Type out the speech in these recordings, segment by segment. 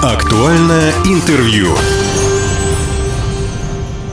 Актуальное интервью.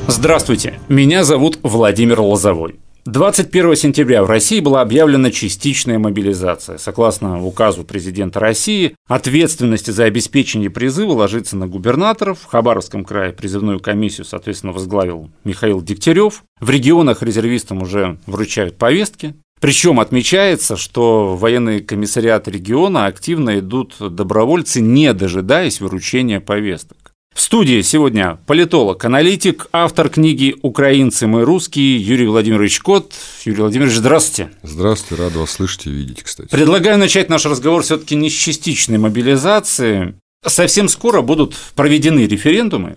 Здравствуйте, меня зовут Владимир Лозовой. 21 сентября в России была объявлена частичная мобилизация. Согласно указу президента России, ответственность за обеспечение призыва ложится на губернаторов. В Хабаровском крае призывную комиссию, соответственно, возглавил Михаил Дегтярев. В регионах резервистам уже вручают повестки. Причем отмечается, что в военный комиссариат региона активно идут добровольцы, не дожидаясь выручения повесток. В студии сегодня политолог, аналитик, автор книги «Украинцы мы русские» Юрий Владимирович Кот. Юрий Владимирович, здравствуйте. Здравствуйте, рад вас слышать и видеть, кстати. Предлагаю начать наш разговор все таки не с частичной мобилизации. Совсем скоро будут проведены референдумы,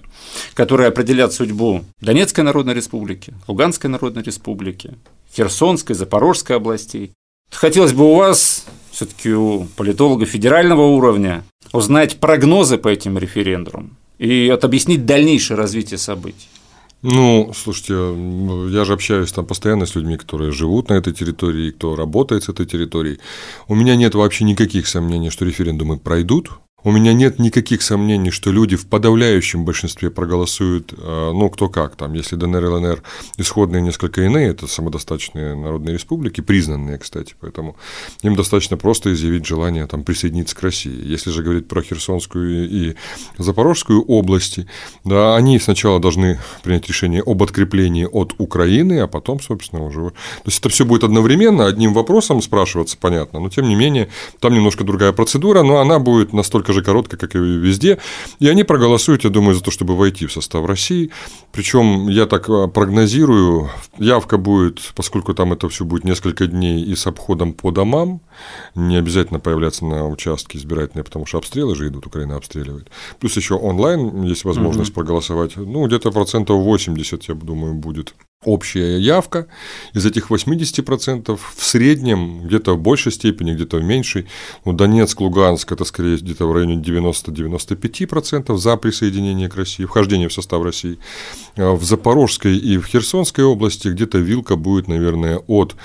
которые определят судьбу Донецкой Народной Республики, Луганской Народной Республики, Херсонской, Запорожской областей. Хотелось бы у вас, все таки у политолога федерального уровня, узнать прогнозы по этим референдумам и объяснить дальнейшее развитие событий. Ну, слушайте, я же общаюсь там постоянно с людьми, которые живут на этой территории, кто работает с этой территорией. У меня нет вообще никаких сомнений, что референдумы пройдут. У меня нет никаких сомнений, что люди в подавляющем большинстве проголосуют, э, ну, кто как там, если ДНР и ЛНР исходные несколько иные, это самодостаточные народные республики, признанные, кстати, поэтому им достаточно просто изъявить желание там присоединиться к России. Если же говорить про Херсонскую и Запорожскую области, да, они сначала должны принять решение об откреплении от Украины, а потом, собственно, уже... То есть это все будет одновременно, одним вопросом спрашиваться, понятно, но тем не менее, там немножко другая процедура, но она будет настолько настолько же короткая, как и везде. И они проголосуют, я думаю, за то, чтобы войти в состав России. Причем я так а, прогнозирую, явка будет, поскольку там это все будет несколько дней и с обходом по домам, не обязательно появляться на участке избирательные, потому что обстрелы же идут, Украина обстреливает. Плюс еще онлайн есть возможность угу. проголосовать. Ну, где-то процентов 80, я думаю, будет общая явка. Из этих 80% в среднем, где-то в большей степени, где-то в меньшей, ну, Донецк, Луганск – это скорее где-то в районе 90-95% за присоединение к России, вхождение в состав России. А в Запорожской и в Херсонской области где-то вилка будет, наверное, от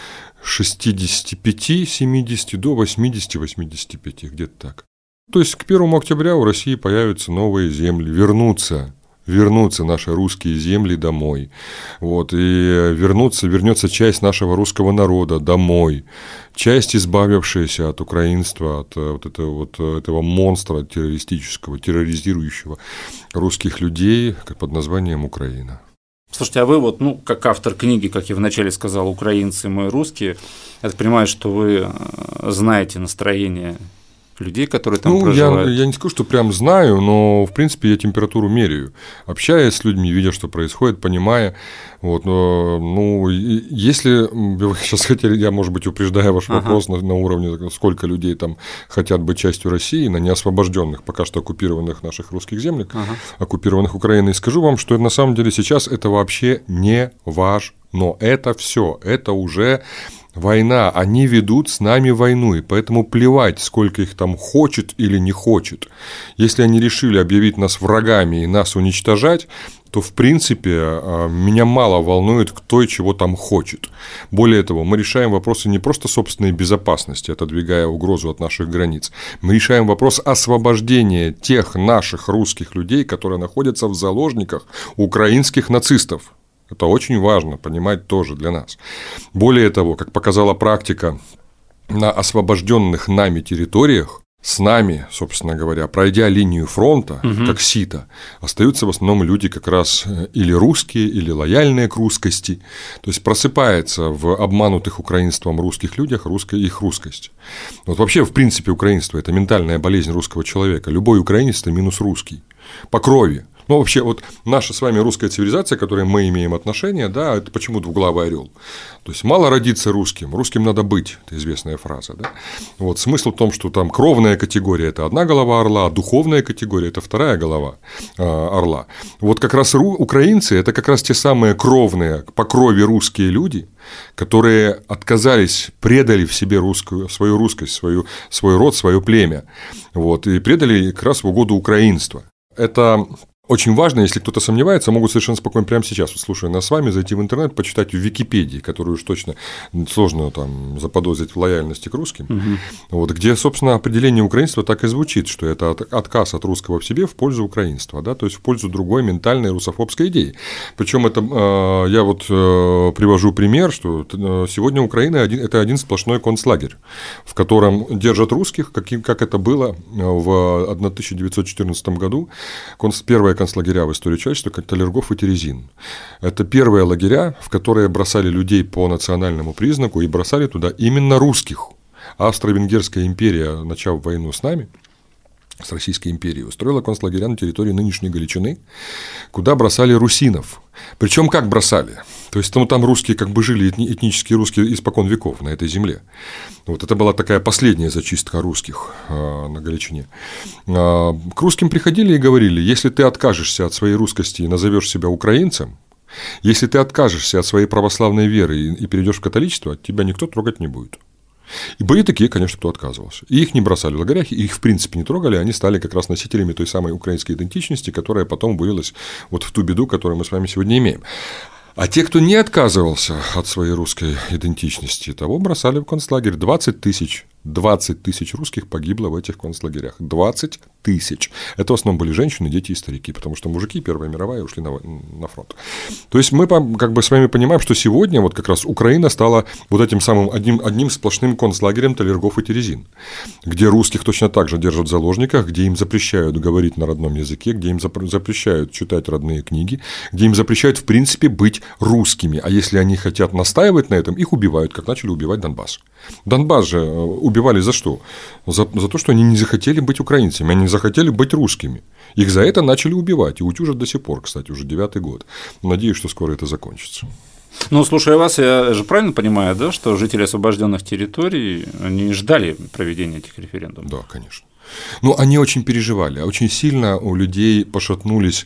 65-70 до 80-85, где-то так. То есть к 1 октября у России появятся новые земли, вернутся вернутся наши русские земли домой. Вот, и вернуться, вернется часть нашего русского народа домой, часть, избавившаяся от украинства, от э, вот этого, вот этого монстра террористического, терроризирующего русских людей под названием Украина. Слушайте, а вы вот, ну, как автор книги, как я вначале сказал, украинцы мы русские, я так понимаю, что вы э, знаете настроение людей, которые там ну, проживают? Я, я не скажу, что прям знаю, но, в принципе, я температуру меряю. Общаясь с людьми, видя, что происходит, понимая. Вот, но, ну, если вы сейчас хотели, я, может быть, упреждая ваш ага. вопрос на, на уровне, сколько людей там хотят быть частью России, на неосвобожденных, пока что оккупированных наших русских землях, ага. оккупированных Украиной, скажу вам, что на самом деле сейчас это вообще не важно. Но это все, это уже Война, они ведут с нами войну, и поэтому плевать, сколько их там хочет или не хочет. Если они решили объявить нас врагами и нас уничтожать, то, в принципе, а, меня мало волнует, кто и чего там хочет. Более того, мы решаем вопросы не просто собственной безопасности, отодвигая угрозу от наших границ. Мы решаем вопрос освобождения тех наших русских людей, которые находятся в заложниках украинских нацистов. Это очень важно понимать тоже для нас. Более того, как показала практика на освобожденных нами территориях, с нами, собственно говоря, пройдя линию фронта, угу. как сито, остаются в основном люди как раз э, или русские, или лояльные к русскости. То есть просыпается в обманутых украинством русских людях русская их русскость. Вот вообще, в принципе, украинство – это ментальная болезнь русского человека. Любой украинец – это минус русский. По крови. Ну, вообще, вот наша с вами русская цивилизация, к которой мы имеем отношение, да, это почему двуглавый орел? То есть мало родиться русским, русским надо быть, это известная фраза, да? Вот смысл в том, что там кровная категория – это одна голова орла, а духовная категория – это вторая голова а, орла. Вот как раз украинцы – это как раз те самые кровные, по крови русские люди, которые отказались, предали в себе русскую, свою русскость, свою, свой род, свое племя, вот, и предали как раз в угоду украинства. Это Очень важно, если кто-то сомневается, могут совершенно спокойно прямо сейчас, вот, слушая нас с вами, зайти в интернет, почитать в Википедии, которую уж точно сложно там заподозрить в лояльности к русским, угу. вот, где, собственно, определение украинства так и звучит, что это отказ от русского в себе в пользу украинства, да, то есть в пользу другой ментальной русофобской идеи. Причем это э, я вот э, привожу пример, что э, сегодня Украина один, это один сплошной концлагерь, в котором держат русских, как, как это было в 1914 году. Первая первые концлагеря в истории человечества, как Талергов и Терезин. Это первые лагеря, в которые бросали людей по национальному признаку и бросали туда именно русских. Австро-Венгерская империя, начав войну с нами, с Российской империей, устроила концлагеря на территории нынешней Галичины, куда бросали русинов. Причем как бросали? То есть ну, там русские как бы жили, этнические русские испокон веков на этой земле. Вот это была такая последняя зачистка русских э, на Галичине. Э, к русским приходили и говорили, если ты откажешься от своей русскости и назовешь себя украинцем, если ты откажешься от своей православной веры и перейдешь в католичество, тебя никто трогать не будет. И были такие, конечно, кто отказывался. И их не бросали в лагерях, и их в принципе не трогали, они стали как раз носителями той самой украинской идентичности, которая потом вылилась вот в ту беду, которую мы с вами сегодня имеем. А те, кто не отказывался от своей русской идентичности, того бросали в концлагерь. 20 тысяч 20 тысяч русских погибло в этих концлагерях. 20 тысяч. Это в основном были женщины, дети и старики, потому что мужики Первая мировая ушли на, на фронт. То есть мы как бы с вами понимаем, что сегодня вот как раз Украина стала вот этим самым одним, одним сплошным концлагерем Талергов и Терезин, где русских точно так же держат в заложниках, где им запрещают говорить на родном языке, где им запрещают читать родные книги, где им запрещают в принципе быть русскими. А если они хотят настаивать на этом, их убивают, как начали убивать Донбасс. Донбасс же э, убивали за что? За, за то, что они не захотели быть украинцами, они не захотели быть русскими. Их за это начали убивать, и утюжат до сих пор, кстати, уже девятый год. Надеюсь, что скоро это закончится. Ну, слушая вас, я же правильно понимаю, да, что жители освобожденных территорий не ждали проведения этих референдумов? Да, конечно. Ну, они очень переживали, а очень сильно у людей пошатнулись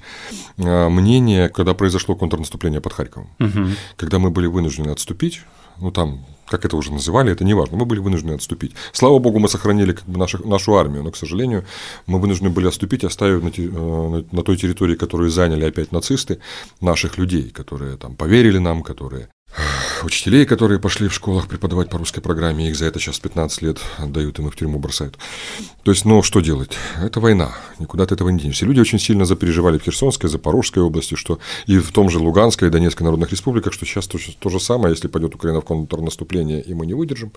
э, мнения, когда произошло контрнаступление под Харьковом. Угу. Когда мы были вынуждены отступить, ну, там как это уже называли, это не важно, мы были вынуждены отступить. Слава богу, мы сохранили как бы нашу, нашу армию, но, к сожалению, мы вынуждены были отступить, оставив э, на, на той территории, которую заняли опять нацисты, наших людей, которые там поверили нам, которые учителей, которые пошли в школах преподавать по русской программе, их за это сейчас 15 лет отдают, и мы в тюрьму бросают. То есть, ну, что делать? Это война, никуда от этого не денешься. Люди очень сильно запереживали в Херсонской, Запорожской области, что и в том же Луганской и Донецкой народных республиках, что сейчас то, то же самое, если пойдет Украина в контрнаступление, и мы не выдержим,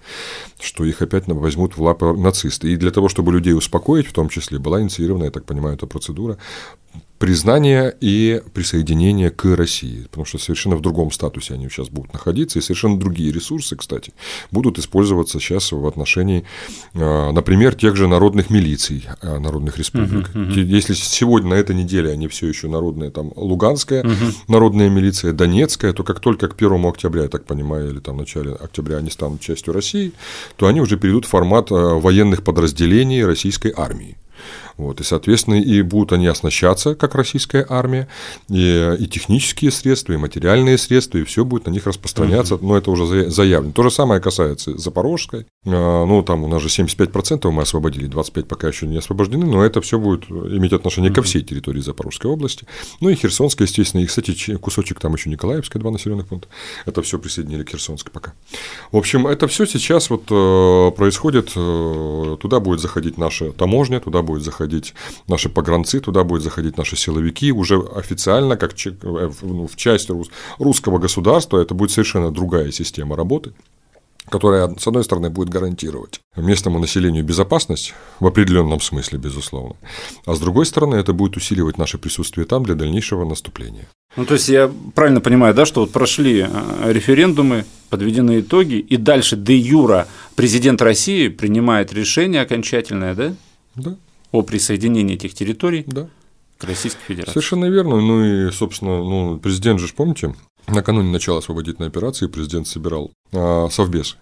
что их опять возьмут в лапы нацисты. И для того, чтобы людей успокоить, в том числе, была инициирована, я так понимаю, эта процедура признание и присоединение к России, потому что совершенно в другом статусе они сейчас будут находиться, и совершенно другие ресурсы, кстати, будут использоваться сейчас в отношении, а, например, тех же народных милиций а, народных республик. Uh-huh, uh-huh. Если сегодня на этой неделе они все еще народные, там Луганская uh-huh. народная милиция, Донецкая, то как только к 1 октября, я так понимаю, или там в начале октября они станут частью России, то они уже перейдут в формат а, военных подразделений российской армии. Вот, и, соответственно, и будут они оснащаться, как российская армия, и, и технические средства, и материальные средства, и все будет на них распространяться, угу. но это уже заявлено. То же самое касается Запорожской, а, ну, там у нас же 75% мы освободили, 25% пока еще не освобождены, но это все будет иметь отношение угу. ко всей территории Запорожской области. Ну и Херсонская, естественно, и, кстати, кусочек там еще Николаевская, два населенных пункта. Это все присоединили к Херсонской пока. В общем, это все сейчас вот э, происходит, э, туда будет заходить наша таможня, туда будет заходить заходить наши погранцы, туда будут заходить наши силовики, уже официально, как э, ну, в часть русского государства, это будет совершенно другая система работы которая, с одной стороны, будет гарантировать местному населению безопасность, в определенном смысле, безусловно, а с другой стороны, это будет усиливать наше присутствие там для дальнейшего наступления. Ну, то есть я правильно понимаю, да, что вот прошли э, референдумы, подведены итоги, и дальше де юра президент России принимает решение окончательное, да? Да о присоединении этих территорий да. к Российской Федерации. Совершенно верно. Ну и, собственно, ну, президент же, помните, накануне начала освободительной операции президент собирал а, совбез.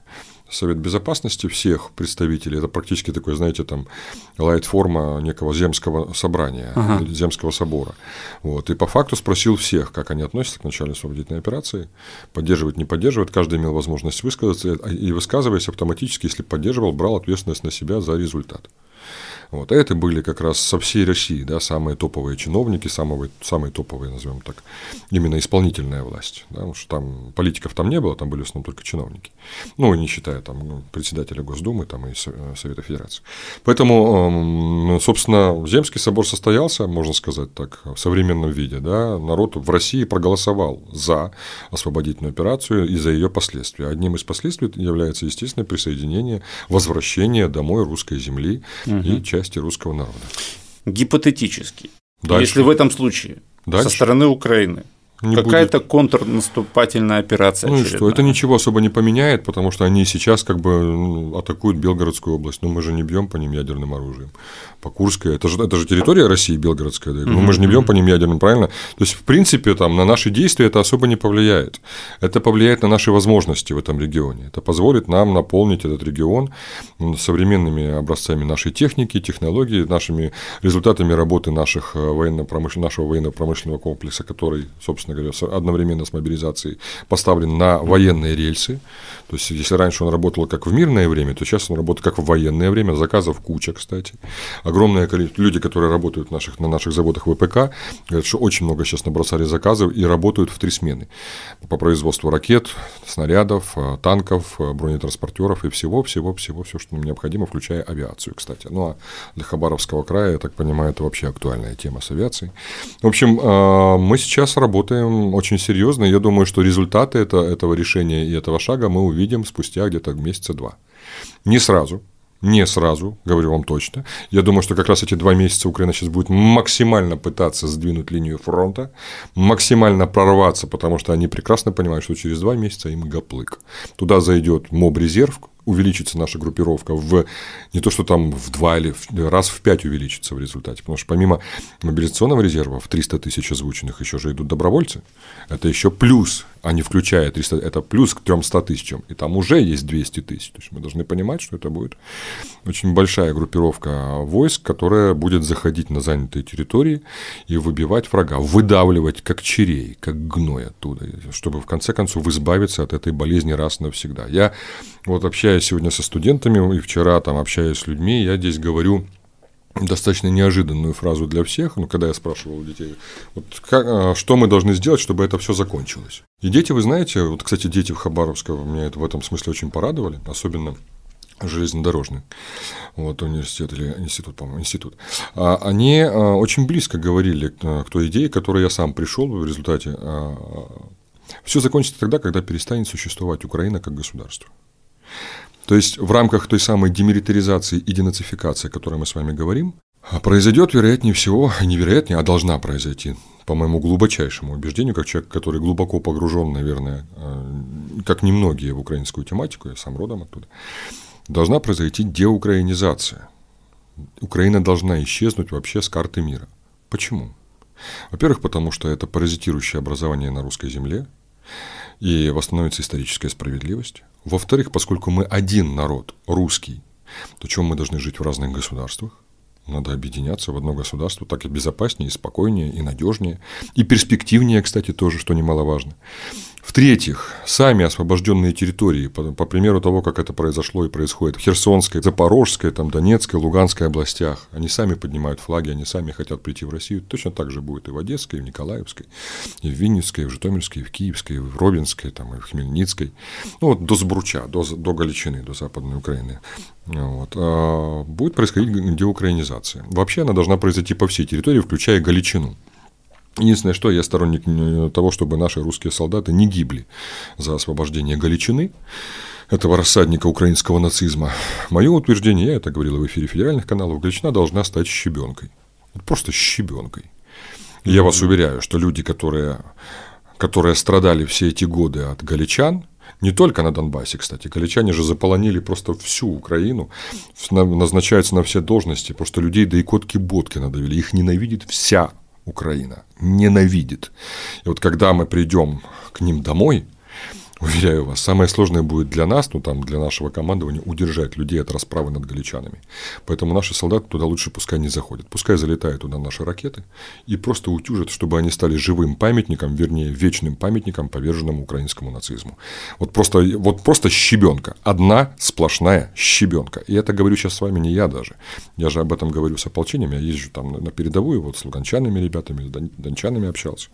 Совет Безопасности всех представителей, это практически такой, знаете, там лайт-форма некого земского собрания, ага. земского собора. Вот. И по факту спросил всех, как они относятся к началу освободительной операции, поддерживать, не поддерживать. Каждый имел возможность высказаться, и высказываясь автоматически, если поддерживал, брал ответственность на себя за результат. Вот. А это были как раз со всей России да, самые топовые чиновники, самые, самые топовые, назовем так, именно исполнительная власть. Да, потому что там политиков там не было, там были в основном только чиновники. Ну, не считая там ну, председателя Госдумы там, и Совета Федерации. Поэтому, собственно, Земский собор состоялся, можно сказать так, в современном виде. Да, народ в России проголосовал за освободительную операцию и за ее последствия. Одним из последствий является, естественно, присоединение, возвращение домой русской земли угу. и части русского народа. Гипотетически, Дальше. если в этом случае Дальше. со стороны Украины Какая-то контрнаступательная операция. Ну и что, это ничего особо не поменяет, потому что они сейчас как бы ну, атакуют Белгородскую область. Но мы же не бьем по ним ядерным оружием. По Курской, это же, это же территория России, Белгородская, да? но мы же не бьем по ним ядерным, правильно? То есть, в принципе, там, на наши действия это особо не повлияет. Это повлияет на наши возможности в этом регионе. Это позволит нам наполнить этот регион современными образцами нашей техники, технологий, нашими результатами работы наших э, военно-промышлен... нашего военно-промышленного комплекса, который, собственно, собственно говоря, одновременно с мобилизацией поставлен на военные рельсы. То есть, если раньше он работал как в мирное время, то сейчас он работает как в военное время. Заказов куча, кстати. Огромное количество людей, которые работают наших, на наших заводах ВПК, говорят, что очень много сейчас набросали заказов и работают в три смены по производству ракет, снарядов, э, танков, э, бронетранспортеров и всего, всего, всего, все, что нам необходимо, включая авиацию, кстати. Ну а для Хабаровского края, я так понимаю, это вообще актуальная тема с авиацией. В общем, э, мы сейчас работаем работаем очень серьезно. Я думаю, что результаты это, этого решения и этого шага мы увидим спустя где-то месяца два. Не сразу, не сразу, говорю вам точно. Я думаю, что как раз эти два месяца Украина сейчас будет максимально пытаться сдвинуть линию фронта, максимально прорваться, потому что они прекрасно понимают, что через два месяца им гоплык. Туда зайдет моб-резерв, увеличится наша группировка в не то, что там в два или в, раз в пять увеличится в результате. Потому что помимо мобилизационного резерва в 300 тысяч озвученных еще же идут добровольцы. Это еще плюс, а не включая 300, это плюс к 300 тысячам. И там уже есть 200 тысяч. То есть мы должны понимать, что это будет очень большая группировка войск, которая будет заходить на занятые территории и выбивать врага, выдавливать как черей, как гной оттуда, чтобы в конце концов избавиться от этой болезни раз и навсегда. Я вот общаюсь сегодня со студентами и вчера там общаюсь с людьми, я здесь говорю достаточно неожиданную фразу для всех, но когда я спрашивал детей, вот как, а, что мы должны сделать, чтобы это все закончилось. И дети, вы знаете, вот, кстати, дети в Хабаровского меня это в этом смысле очень порадовали, особенно железнодорожный вот, университет или институт, по-моему, институт, а, они а, очень близко говорили к той идее, к которой я сам пришел в результате. Все закончится тогда, когда перестанет существовать Украина как государство. То есть в рамках той самой демилитаризации и денацификации, о которой мы с вами говорим, произойдет, вероятнее всего, невероятнее, а должна произойти, по моему глубочайшему убеждению, как человек, который глубоко погружен, наверное, э, как немногие в украинскую тематику, я сам родом оттуда, должна произойти деукраинизация. Украина должна исчезнуть вообще с карты мира. Почему? Во-первых, потому что это паразитирующее образование на русской земле, и восстановится историческая справедливость. Во-вторых, поскольку мы один народ, русский, то чем мы должны жить в разных государствах? Надо объединяться в одно государство, так и безопаснее, и спокойнее, и надежнее, и перспективнее, кстати, тоже, что немаловажно. В-третьих, сами освобожденные территории, по, по примеру того, как это произошло и происходит в Херсонской, Запорожской, там, Донецкой, Луганской областях, они сами поднимают флаги, они сами хотят прийти в Россию. Точно так же будет и в Одесской, и в Николаевской, и в Винницкой, и в Житомирской, и в Киевской, и в Робинской, там, и в Хмельницкой. Ну, вот до Сбруча, до, до Галичины, до Западной Украины. Вот. А будет происходить деукраинизация. Вообще она должна произойти по всей территории, включая Галичину. Единственное, что я сторонник э, того, чтобы наши русские солдаты не гибли за освобождение Галичины, этого рассадника украинского нацизма. Мое утверждение, я это говорил в эфире федеральных каналов, Галичина должна стать щебенкой. Просто щебенкой. Я вас уверяю, что люди, которые, которые страдали все эти годы от галичан, не только на Донбассе, кстати. Галичане же заполонили просто всю Украину, назначаются на все должности, просто людей до икотки-ботки надавили. Их ненавидит вся Украина ненавидит. И вот когда мы придем к ним домой, Уверяю вас, самое сложное будет для нас, ну там для нашего командования, удержать людей от расправы над галичанами. Поэтому наши солдаты туда лучше пускай не заходят. Пускай залетают туда наши ракеты и просто утюжат, чтобы они стали живым памятником, вернее, вечным памятником поверженному украинскому нацизму. Вот просто, вот просто щебенка. Одна сплошная щебенка. И это говорю сейчас с вами не я даже. Я же об этом говорю с ополчением. Я езжу там на передовую, вот с луганчанами ребятами, с дончанами общался.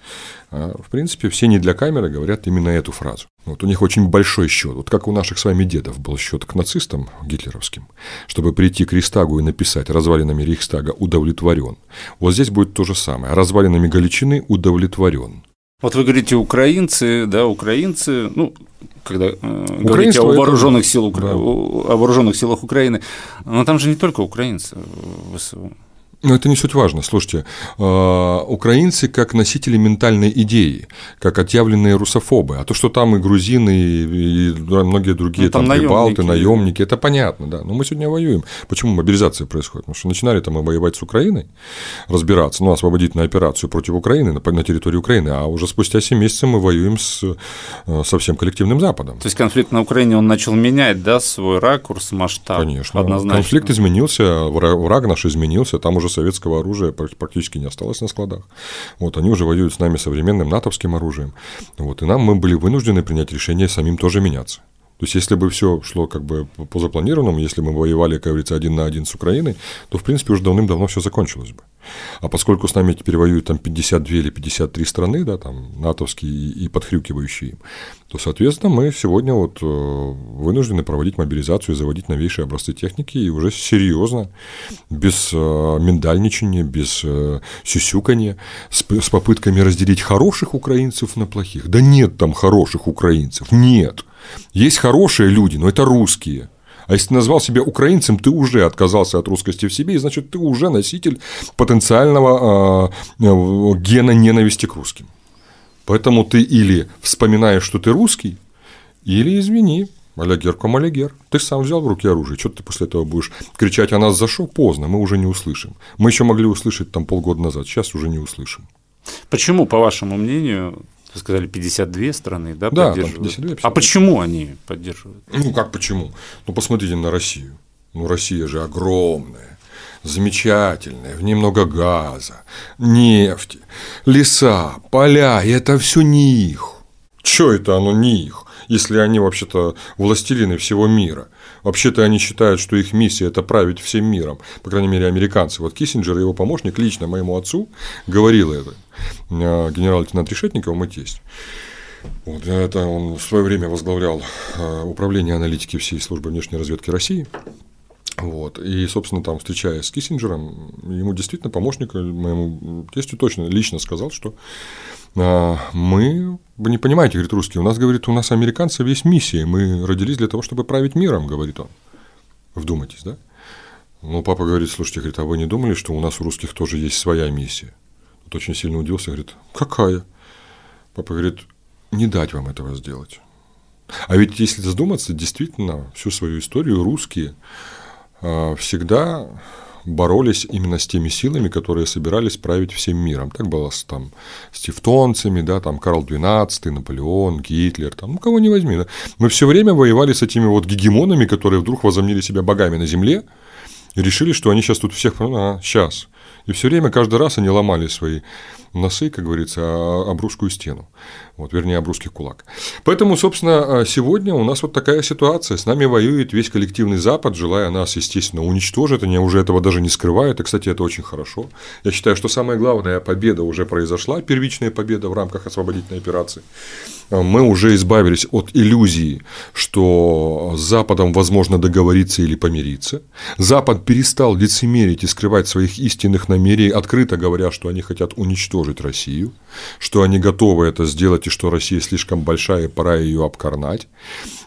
А, в принципе, все не для камеры говорят именно эту фразу. Вот у них очень большой счет. Вот как у наших с вами дедов был счет к нацистам гитлеровским, чтобы прийти к Рейхстагу и написать развалинами Рейхстага удовлетворен. Вот здесь будет то же самое. Развалинами Галичины удовлетворен. Вот вы говорите украинцы, да, украинцы, ну, когда э, говорите о вооруженных, сил, да. о вооруженных силах Украины, но там же не только украинцы в ВСУ. Но это не суть важно. Слушайте, а, украинцы как носители ментальной идеи, как отъявленные русофобы. А то, что там и грузины, и многие другие, ну, там, там прибалты, наемники. это понятно, да. Но мы сегодня воюем. Почему мобилизация происходит? Потому что начинали там мы воевать с Украиной, разбираться, ну, освободительную операцию против Украины на, на территории Украины, а уже спустя 7 месяцев мы воюем с, э, со всем коллективным Западом. То есть конфликт на Украине, он начал менять, да, свой ракурс, масштаб? Конечно. Однозначно. Конфликт изменился, враг наш изменился, там уже советского оружия практически не осталось на складах. Вот, они уже воюют с нами современным натовским оружием. Вот, и нам мы были вынуждены принять решение самим тоже меняться. То есть, если бы все шло как бы по запланированному, если мы воевали, как говорится, один на один с Украиной, то, в принципе, уже давным-давно все закончилось бы. А поскольку с нами теперь воюют там 52 или 53 страны, да, там натовские и подхрюкивающие то, соответственно, мы сегодня вот э, вынуждены проводить мобилизацию, заводить новейшие образцы техники и уже серьезно, без э, миндальничания, без э, сюсюкания, с, с попытками разделить хороших украинцев на плохих. Да нет там хороших украинцев, нет. Есть хорошие люди, но это русские. А если ты назвал себя украинцем, ты уже отказался от русскости в себе, и значит, ты уже носитель потенциального э, гена ненависти к русским. Поэтому ты или вспоминаешь, что ты русский, или извини, Алягер ком Алягер. Ты сам взял в руки оружие. Что ты после этого будешь кричать, а нас зашел? Поздно, мы уже не услышим. Мы еще могли услышать там полгода назад, сейчас уже не услышим. Почему, по вашему мнению, вы сказали, 52 страны, да, да поддерживают? 52, 52. А почему они поддерживают? Ну, как почему? Ну, посмотрите на Россию. Ну, Россия же огромная, замечательная, в ней много газа, нефти, леса, поля, и это все не их. Че это оно не их, если они вообще-то властелины всего мира? Вообще-то они считают, что их миссия – это править всем миром, по крайней мере, американцы. Вот Киссинджер и его помощник лично моему отцу говорил это, генерал-лейтенант Решетников, мой тесть. Вот, это он в свое время возглавлял э, управление аналитики всей службы внешней разведки России. Вот. И, собственно, там, встречаясь с Киссинджером, ему действительно помощник, моему тестю точно лично сказал, что а, мы, вы не понимаете, говорит русский, у нас, говорит, у нас американцы весь миссия, мы родились для того, чтобы править миром, говорит он. Вдумайтесь, да? Ну, папа говорит, слушайте, говорит, а вы не думали, что у нас у русских тоже есть своя миссия? Очень сильно удивился, говорит, какая? Папа говорит, не дать вам этого сделать. А ведь если задуматься, действительно, всю свою историю русские а, всегда боролись именно с теми силами, которые собирались править всем миром. Так было с, там, с тевтонцами, да, там Карл XII, Наполеон, Гитлер, там, ну кого не возьми. Да. Мы все время воевали с этими вот гегемонами, которые вдруг возомнили себя богами на земле и решили, что они сейчас тут всех, а, сейчас. И все время, каждый раз они ломали свои носы, как говорится, об русскую стену. Вот, вернее, об русский кулак. Поэтому, собственно, сегодня у нас вот такая ситуация. С нами воюет весь коллективный Запад, желая нас, естественно, уничтожить. Они уже этого даже не скрывают. И, кстати, это очень хорошо. Я считаю, что самая главная победа уже произошла, первичная победа в рамках освободительной операции. Мы уже избавились от иллюзии, что с Западом возможно договориться или помириться. Запад перестал лицемерить и скрывать своих истинных намерений, открыто говоря, что они хотят уничтожить Россию, что они готовы это сделать и что Россия слишком большая и пора ее обкорнать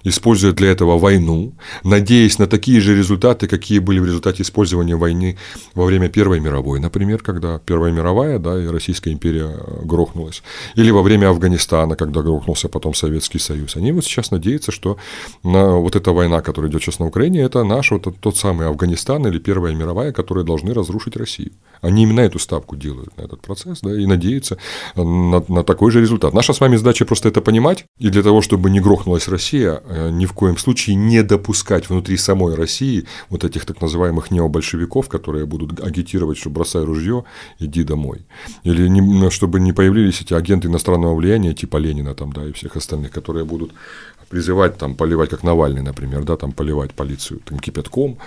используя для этого войну, надеясь на такие же результаты, какие были в результате использования войны во время Первой мировой, например, когда Первая мировая, да, и Российская империя э, грохнулась, или во время Афганистана, когда грохнулся потом Советский Союз. Они вот сейчас надеются, что на вот эта война, которая идет сейчас на Украине, это наш вот тот самый Афганистан или Первая мировая, которые должны разрушить Россию. Они именно эту ставку делают на этот процесс, да, и надеяться на, на такой же результат. Наша с вами задача просто это понимать, и для того, чтобы не грохнулась Россия, э, ни в коем случае не допускать внутри самой России вот этих так называемых необольшевиков, которые будут агитировать, что бросай ружье, иди домой. Или не, чтобы не появились эти агенты иностранного влияния, типа Ленина там, да, и всех остальных, которые будут призывать там поливать, как Навальный, например, да, там поливать полицию там, кипятком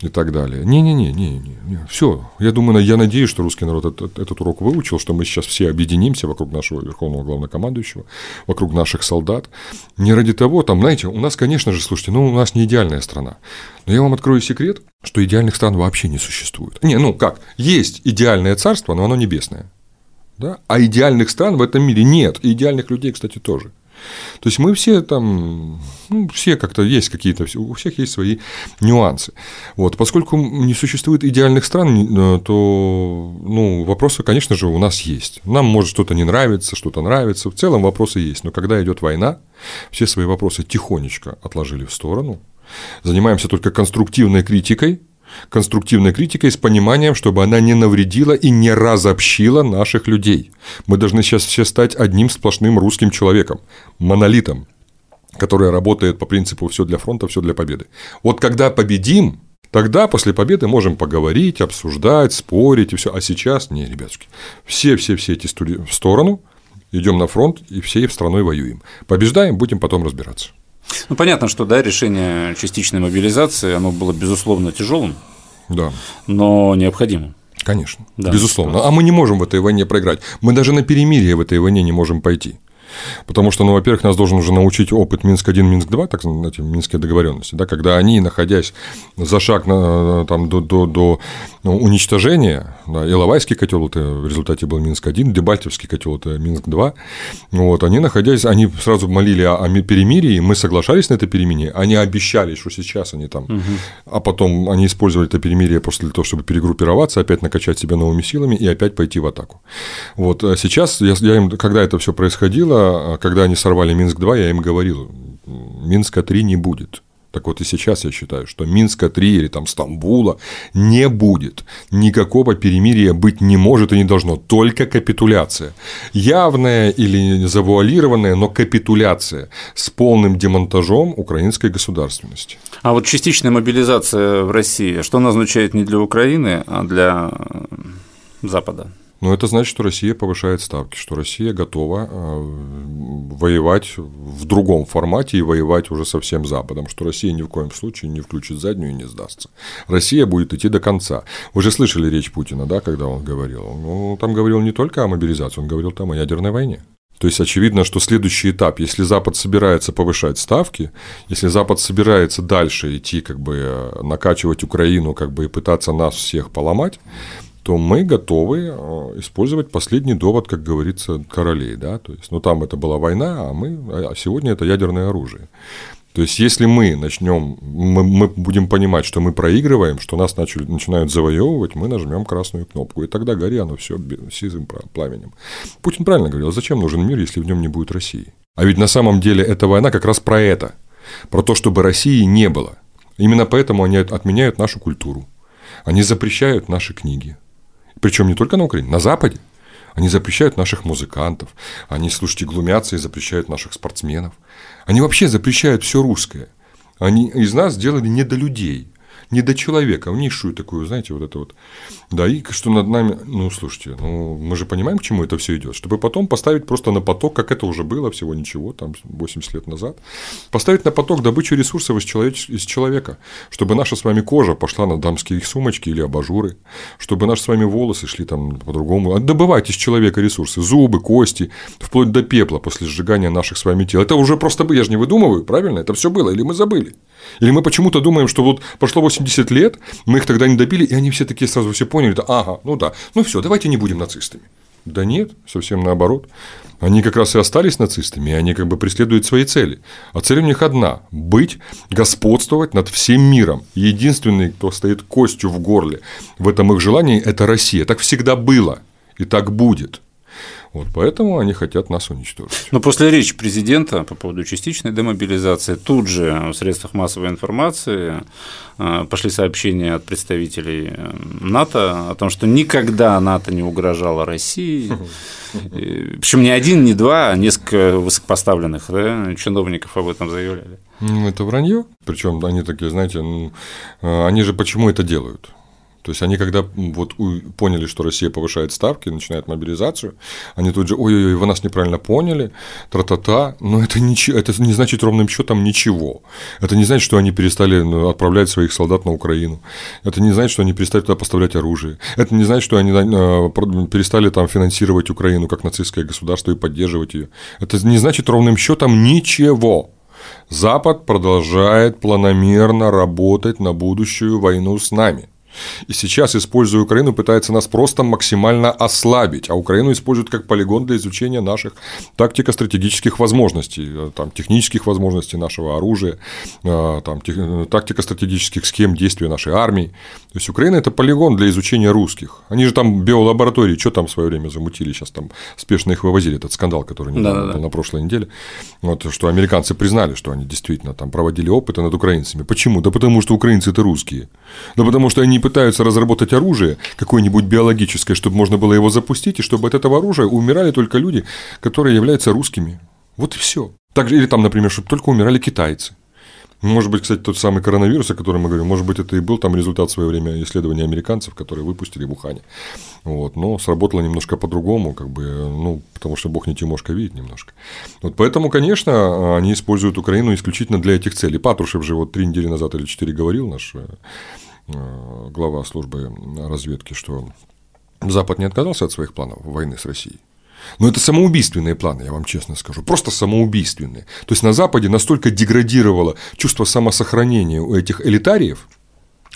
и так далее. Не-не-не, не, не, все. Я думаю, я надеюсь, что русский народ этот, этот урок выучил, что мы сейчас все объединимся вокруг нашего верховного главнокомандующего, вокруг наших солдат. Не ради того, там, знаете, у нас, конечно же, слушайте, ну, у нас не идеальная страна. Но я вам открою секрет, что идеальных стран вообще не существует. Не, ну как, есть идеальное царство, но оно небесное. Да? А идеальных стран в этом мире нет. И идеальных людей, кстати, тоже. То есть мы все там, ну, все как-то есть какие-то, у всех есть свои нюансы. Вот, поскольку не существует идеальных стран, э, то ну, вопросы, конечно же, у нас есть. Нам может что-то не нравиться, что-то нравится. В целом вопросы есть. Но когда идет война, все свои вопросы тихонечко отложили в сторону, занимаемся только конструктивной критикой, конструктивной критикой с пониманием, чтобы она не навредила и не разобщила наших людей. Мы должны сейчас все стать одним сплошным русским человеком, монолитом, который работает по принципу «все для фронта, все для победы». Вот когда победим, Тогда после победы можем поговорить, обсуждать, спорить и все. А сейчас не, ребятушки. Все-все-все эти студии в сторону, идем на фронт и всей страной воюем. Побеждаем, будем потом разбираться. Ну, понятно, что да, решение частичной мобилизации, оно было, безусловно, тяжелым, да. но необходимым. Конечно, да, безусловно. А мы не можем в этой войне проиграть. Мы даже на перемирие в этой войне не можем пойти. Потому что, ну, во-первых, нас должен уже научить опыт Минск-1, Минск-2, так эти минские договоренности, да, когда они, находясь за шаг на, там, до, до, до ну, уничтожения, да, Иловайский котел это в результате был Минск-1, Дебальтевский котел это Минск-2, вот, они, находясь, они сразу молили о, о перемирии, мы соглашались на это перемирие, они обещали, что сейчас они там, угу. а потом они использовали это перемирие после того, чтобы перегруппироваться, опять накачать себя новыми силами и опять пойти в атаку. Вот а сейчас, я, я им, когда это все происходило, а когда они сорвали Минск-2, я им говорил, Минска-3 не будет. Так вот и сейчас я считаю, что Минска-3 или там Стамбула не будет. Никакого перемирия быть не может и не должно. Только капитуляция. Явная или завуалированная, но капитуляция с полным демонтажом украинской государственности. А вот частичная мобилизация в России, что она означает не для Украины, а для Запада? Но это значит, что Россия повышает ставки, что Россия готова э, воевать в другом формате и воевать уже со всем Западом, что Россия ни в коем случае не включит заднюю и не сдастся. Россия будет идти до конца. Вы же слышали речь Путина, да, когда он говорил? Он там говорил не только о мобилизации, он говорил там о ядерной войне. То есть очевидно, что следующий этап, если Запад собирается повышать ставки, если Запад собирается дальше идти, как бы э, накачивать Украину, как бы и пытаться нас всех поломать, то мы готовы э, использовать последний довод, как говорится, королей. Да? То есть, ну, там это была война, а, мы, а сегодня это ядерное оружие. То есть, если мы начнем, мы, мы будем понимать, что мы проигрываем, что нас начали, начинают завоевывать, мы нажмем красную кнопку, и тогда гори оно все сизым пламенем. Путин правильно говорил, зачем нужен мир, если в нем не будет России? А ведь на самом деле эта война как раз про это, про то, чтобы России не было. Именно поэтому они отменяют нашу культуру, они запрещают наши книги, причем не только на Украине, на Западе. Они запрещают наших музыкантов, они, слушайте, глумятся и запрещают наших спортсменов. Они вообще запрещают все русское. Они из нас сделали недолюдей не до человека, в низшую такую, знаете, вот это вот. Да, и что над нами, ну, слушайте, ну, мы же понимаем, к чему это все идет, чтобы потом поставить просто на поток, как это уже было всего ничего, там, 80 лет назад, поставить на поток добычу ресурсов из, человеч... из человека, чтобы наша с вами кожа пошла на дамские сумочки или абажуры, чтобы наши с вами волосы шли там по-другому. Добывать из человека ресурсы, зубы, кости, вплоть до пепла после сжигания наших с вами тел. Это уже просто, я же не выдумываю, правильно? Это все было, или мы забыли? Или мы почему-то думаем, что вот прошло 80 лет, мы их тогда не добили, и они все такие сразу все поняли, да, ага, ну да, ну все, давайте не будем нацистами. Да нет, совсем наоборот. Они как раз и остались нацистами, и они как бы преследуют свои цели. А цель у них одна – быть, господствовать над всем миром. Единственный, кто стоит костью в горле в этом их желании – это Россия. Так всегда было, и так будет. Вот поэтому они хотят нас уничтожить. Но после речи президента по поводу частичной демобилизации тут же в средствах массовой информации э, пошли сообщения от представителей э, НАТО о том, что никогда НАТО не угрожало России. Причем не один, не два, а несколько высокопоставленных да, чиновников об этом заявляли. Ну, это вранье. Причем они такие, знаете, ну, э, они же почему это делают? То есть они, когда вот поняли, что Россия повышает ставки, начинает мобилизацию, они тут же, ой-ой-ой, вы нас неправильно поняли, тра-та-та, но это, ничего, это не значит ровным счетом ничего. Это не значит, что они перестали ну, отправлять своих солдат на Украину. Это не значит, что они перестали туда поставлять оружие. Это не значит, что они э, перестали там финансировать Украину как нацистское государство и поддерживать ее. Это не значит ровным счетом ничего. Запад продолжает планомерно работать на будущую войну с нами. И сейчас, используя Украину, пытается нас просто максимально ослабить, а Украину используют как полигон для изучения наших тактико-стратегических возможностей, э, там, технических возможностей нашего оружия, э, там, э, тактико-стратегических схем действия нашей армии. То есть Украина – это полигон для изучения русских. Они же там биолаборатории, что там в свое время замутили, сейчас там спешно их вывозили, этот скандал, который да, был на прошлой неделе, вот, что американцы признали, что они действительно там проводили опыты над украинцами. Почему? Да потому что украинцы – это русские. Да потому что они пытаются разработать оружие какое-нибудь биологическое, чтобы можно было его запустить, и чтобы от этого оружия умирали только люди, которые являются русскими. Вот и все. Так, или там, например, чтобы только умирали китайцы. Может быть, кстати, тот самый коронавирус, о котором мы говорим, может быть, это и был там результат в свое время исследования американцев, которые выпустили в Ухане. Вот, но сработало немножко по-другому, как бы, ну, потому что Бог не Тимошка видит немножко. Вот поэтому, конечно, они используют Украину исключительно для этих целей. Патрушев же вот три недели назад или четыре говорил, наш Э, глава службы разведки, что Запад не отказался от своих планов войны с Россией. Но это самоубийственные планы, я вам честно скажу. Просто самоубийственные. То есть на Западе настолько деградировало чувство самосохранения у этих элитариев,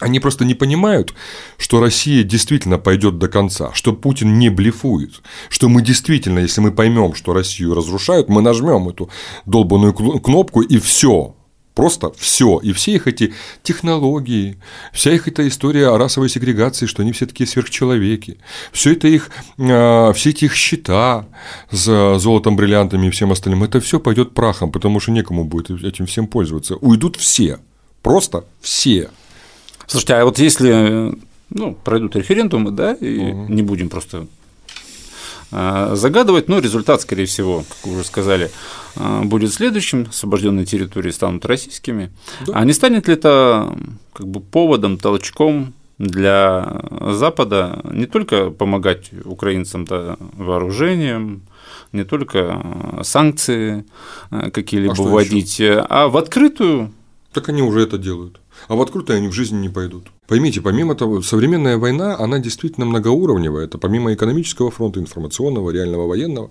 они просто не понимают, что Россия действительно пойдет до конца, что Путин не блефует, что мы действительно, если мы поймем, что Россию разрушают, мы нажмем эту долбанную кнопку и все, Просто все. И все их эти технологии, вся их эта история о расовой сегрегации, что они все такие сверхчеловеки, все это их, а, все эти их счета с золотом, бриллиантами и всем остальным, это все пойдет прахом, потому что некому будет этим всем пользоваться. Уйдут все. Просто все. Слушайте, а вот если ну, пройдут референдумы, да, и угу. не будем просто загадывать, но результат, скорее всего, как вы уже сказали, а, будет следующим, освобожденные территории станут российскими. Да. А не станет ли это как бы поводом, толчком для Запада не только помогать украинцам да, вооружением, не только санкции а, какие-либо а вводить, еще? а в открытую. Так они уже это делают. А в открытую они в жизни не пойдут. Поймите, помимо того, современная война, она действительно многоуровневая. Это помимо экономического фронта, информационного, реального военного.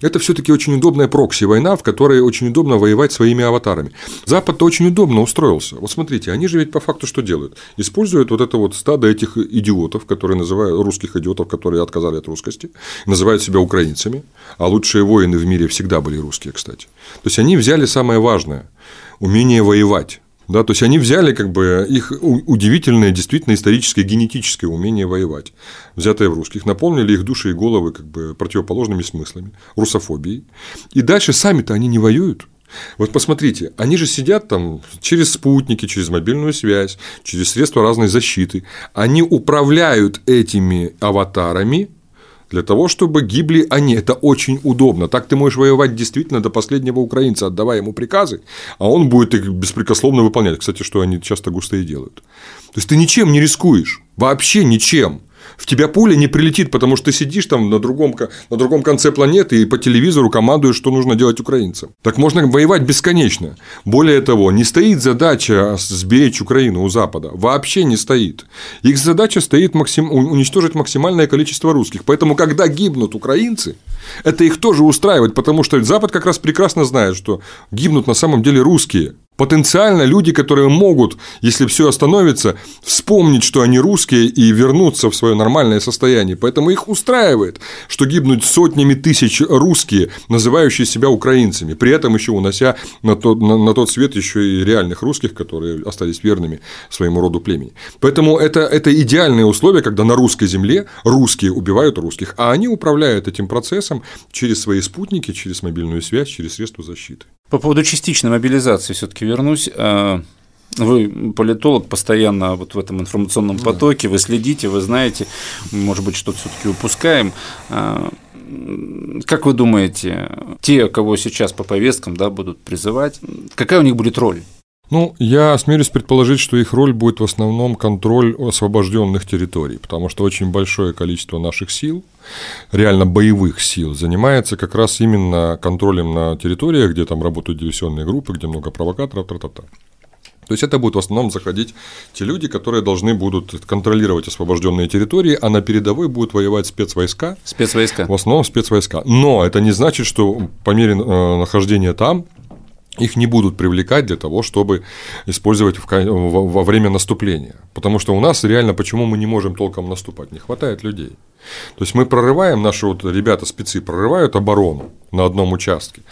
Это все-таки очень удобная прокси-война, в которой очень удобно воевать своими аватарами. Запад-то очень удобно устроился. Вот смотрите, они же ведь по факту что делают? Используют вот это вот стадо этих идиотов, которые называют русских идиотов, которые отказали от русскости, называют себя украинцами, а лучшие воины в мире всегда были русские, кстати. То есть они взяли самое важное – умение воевать. Да, то есть они взяли как бы их удивительное, действительно историческое, генетическое умение воевать, взятое в русских, наполнили их души и головы как бы противоположными смыслами, русофобией. И дальше сами-то они не воюют. Вот посмотрите, они же сидят там через спутники, через мобильную связь, через средства разной защиты. Они управляют этими аватарами, для того, чтобы гибли они. Это очень удобно. Так ты можешь воевать действительно до последнего украинца, отдавая ему приказы, а он будет их беспрекословно выполнять. Кстати, что они часто густые делают. То есть ты ничем не рискуешь, вообще ничем в тебя пуля не прилетит, потому что ты сидишь там на другом, на другом конце планеты и по телевизору командуешь, что нужно делать украинцам. Так можно воевать бесконечно. Более того, не стоит задача сберечь Украину у Запада. Вообще не стоит. Их задача стоит максим... уничтожить максимальное количество русских. Поэтому, когда гибнут украинцы, это их тоже устраивает, потому что Запад как раз прекрасно знает, что гибнут на самом деле русские. Потенциально люди, которые могут, если все остановится, вспомнить, что они русские и вернуться в свое нормальное состояние. Поэтому их устраивает, что гибнут сотнями тысяч русские, называющие себя украинцами, при этом еще унося на тот, на, на тот свет еще и реальных русских, которые остались верными своему роду племени. Поэтому это, это идеальные условия, когда на русской земле русские убивают русских, а они управляют этим процессом через свои спутники, через мобильную связь, через средства защиты. По поводу частичной мобилизации все-таки вернусь. А, вы политолог постоянно вот в этом информационном потоке, вы следите, вы знаете, может быть, что-то все-таки упускаем. А, как вы думаете, те, кого сейчас по повесткам да, будут призывать, какая у них будет роль? Ну, я смелюсь предположить, что их роль будет в основном контроль освобожденных территорий, потому что очень большое количество наших сил, реально боевых сил, занимается как раз именно контролем на территориях, где там работают диверсионные группы, где много провокаторов, тра-та-та. То есть это будут в основном заходить те люди, которые должны будут контролировать освобожденные территории, а на передовой будут воевать спецвойска. Спецвойска. В основном спецвойска. Но это не значит, что по мере э, нахождения там их не будут привлекать для того, чтобы использовать во время наступления. Потому что у нас реально, почему мы не можем толком наступать? Не хватает людей. То есть мы прорываем, наши вот ребята спецы прорывают оборону на одном участке,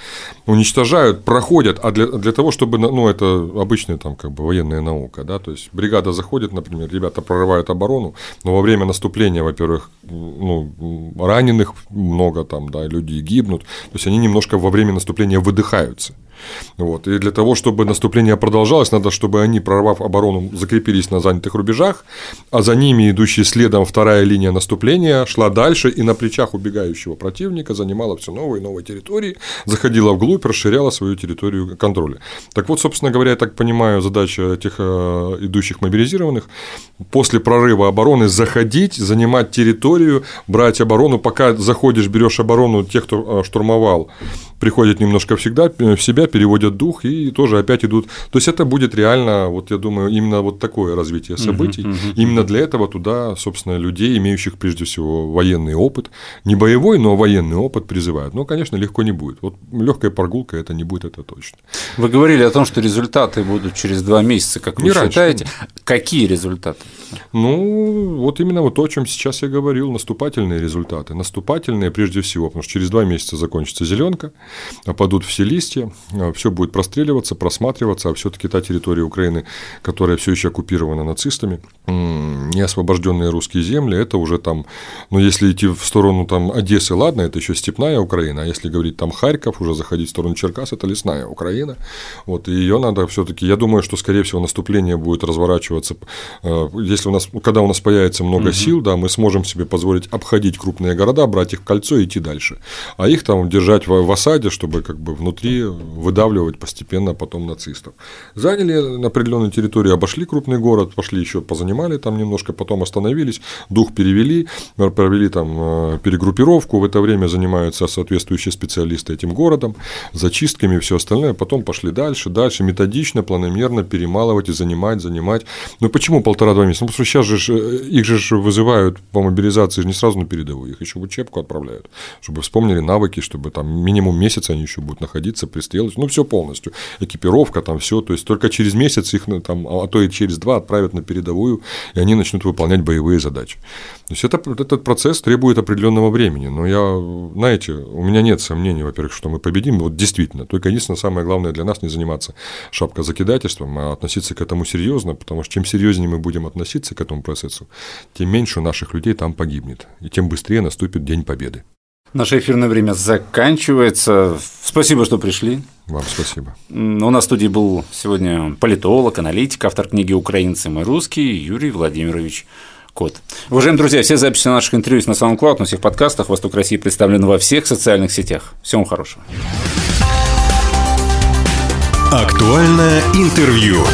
уничтожают, проходят, а для, для того, чтобы, ну, это обычная там как бы военная наука, да, то есть бригада заходит, например, ребята прорывают оборону, но во время наступления, во-первых, ну, раненых много там, да, люди гибнут, то есть они немножко во время наступления выдыхаются. Вот. И для того, чтобы наступление продолжалось, надо, чтобы они, прорвав оборону, закрепились на занятых рубежах, а за ними, идущая следом вторая линия наступления, шла дальше и на плечах убегающего противника занимала все новые и новые территории, заходила вглубь, расширяла свою территорию контроля. Так вот, собственно говоря, я так понимаю, задача этих э, идущих мобилизированных после прорыва обороны заходить, занимать территорию, брать оборону, пока заходишь, берешь оборону тех, кто э, штурмовал, приходят немножко всегда в себя, переводят дух и тоже опять идут. То есть это будет реально, вот я думаю, именно вот такое развитие событий. Uh-huh, uh-huh. Именно для этого туда, собственно, людей, имеющих прежде всего военный опыт, не боевой, но военный опыт призывают. Но, конечно, легко не будет. Вот легкая прогулка это не будет, это точно. Вы говорили о том, что результаты будут через два месяца, как вы не считаете. Раньше. Какие результаты? Ну, вот именно вот то, о чем сейчас я говорил, наступательные результаты. Наступательные прежде всего, потому что через два месяца закончится зеленка, опадут все листья, а, все будет простреливаться, просматриваться, а все-таки та территория Украины, которая все еще оккупирована нацистами, не освобожденные русские земли, это уже там, ну, если идти в сторону там Одессы, ладно, это еще степная Украина, а если говорить там Харьков, уже заходить в сторону Черкас, это лесная Украина, вот, и ее надо все-таки, я думаю, что, скорее всего, наступление будет разворачиваться, э, если у нас, когда у нас появится много угу. сил, да, мы сможем себе позволить обходить крупные города, брать их в кольцо и идти дальше, а их там держать в, в осаде, чтобы как бы внутри выдавливать постепенно потом нацистов. Заняли на определенной территории, обошли крупный город, пошли еще позанимали там немножко, потом остановились, дух перевели, провели там э, перегруппировку, в это время занимаются соответствующие специалисты этим городом, зачистками и все остальное, потом пошли дальше, дальше, методично, планомерно перемалывать и занимать, занимать. Ну почему полтора-два месяца? Ну, потому что сейчас же э, их же вызывают по мобилизации не сразу на передовую, их еще в учебку отправляют, чтобы вспомнили навыки, чтобы там минимум месяц они еще будут находиться, пристрелать, ну все полностью, экипировка там все, то есть только через месяц их там, а то и через два отправят на передовую, и они начнут выполнять боевые задачи. То есть это, этот процесс требует определенного времени, но я, знаете, у меня нет сомнений, во-первых, что мы победим, вот действительно, только единственное, самое главное для нас не заниматься шапкозакидательством, а относиться к этому серьезно, потому что чем серьезнее мы будем относиться к этому процессу, тем меньше наших людей там погибнет, и тем быстрее наступит День Победы. Наше эфирное время заканчивается. Спасибо, что пришли. Вам спасибо. У нас в студии был сегодня политолог, аналитик, автор книги «Украинцы мы русские» Юрий Владимирович Кот. Уважаемые друзья, все записи наших интервью на SoundCloud, на всех подкастах. «Восток России» представлен во всех социальных сетях. Всем хорошего. Актуальное интервью.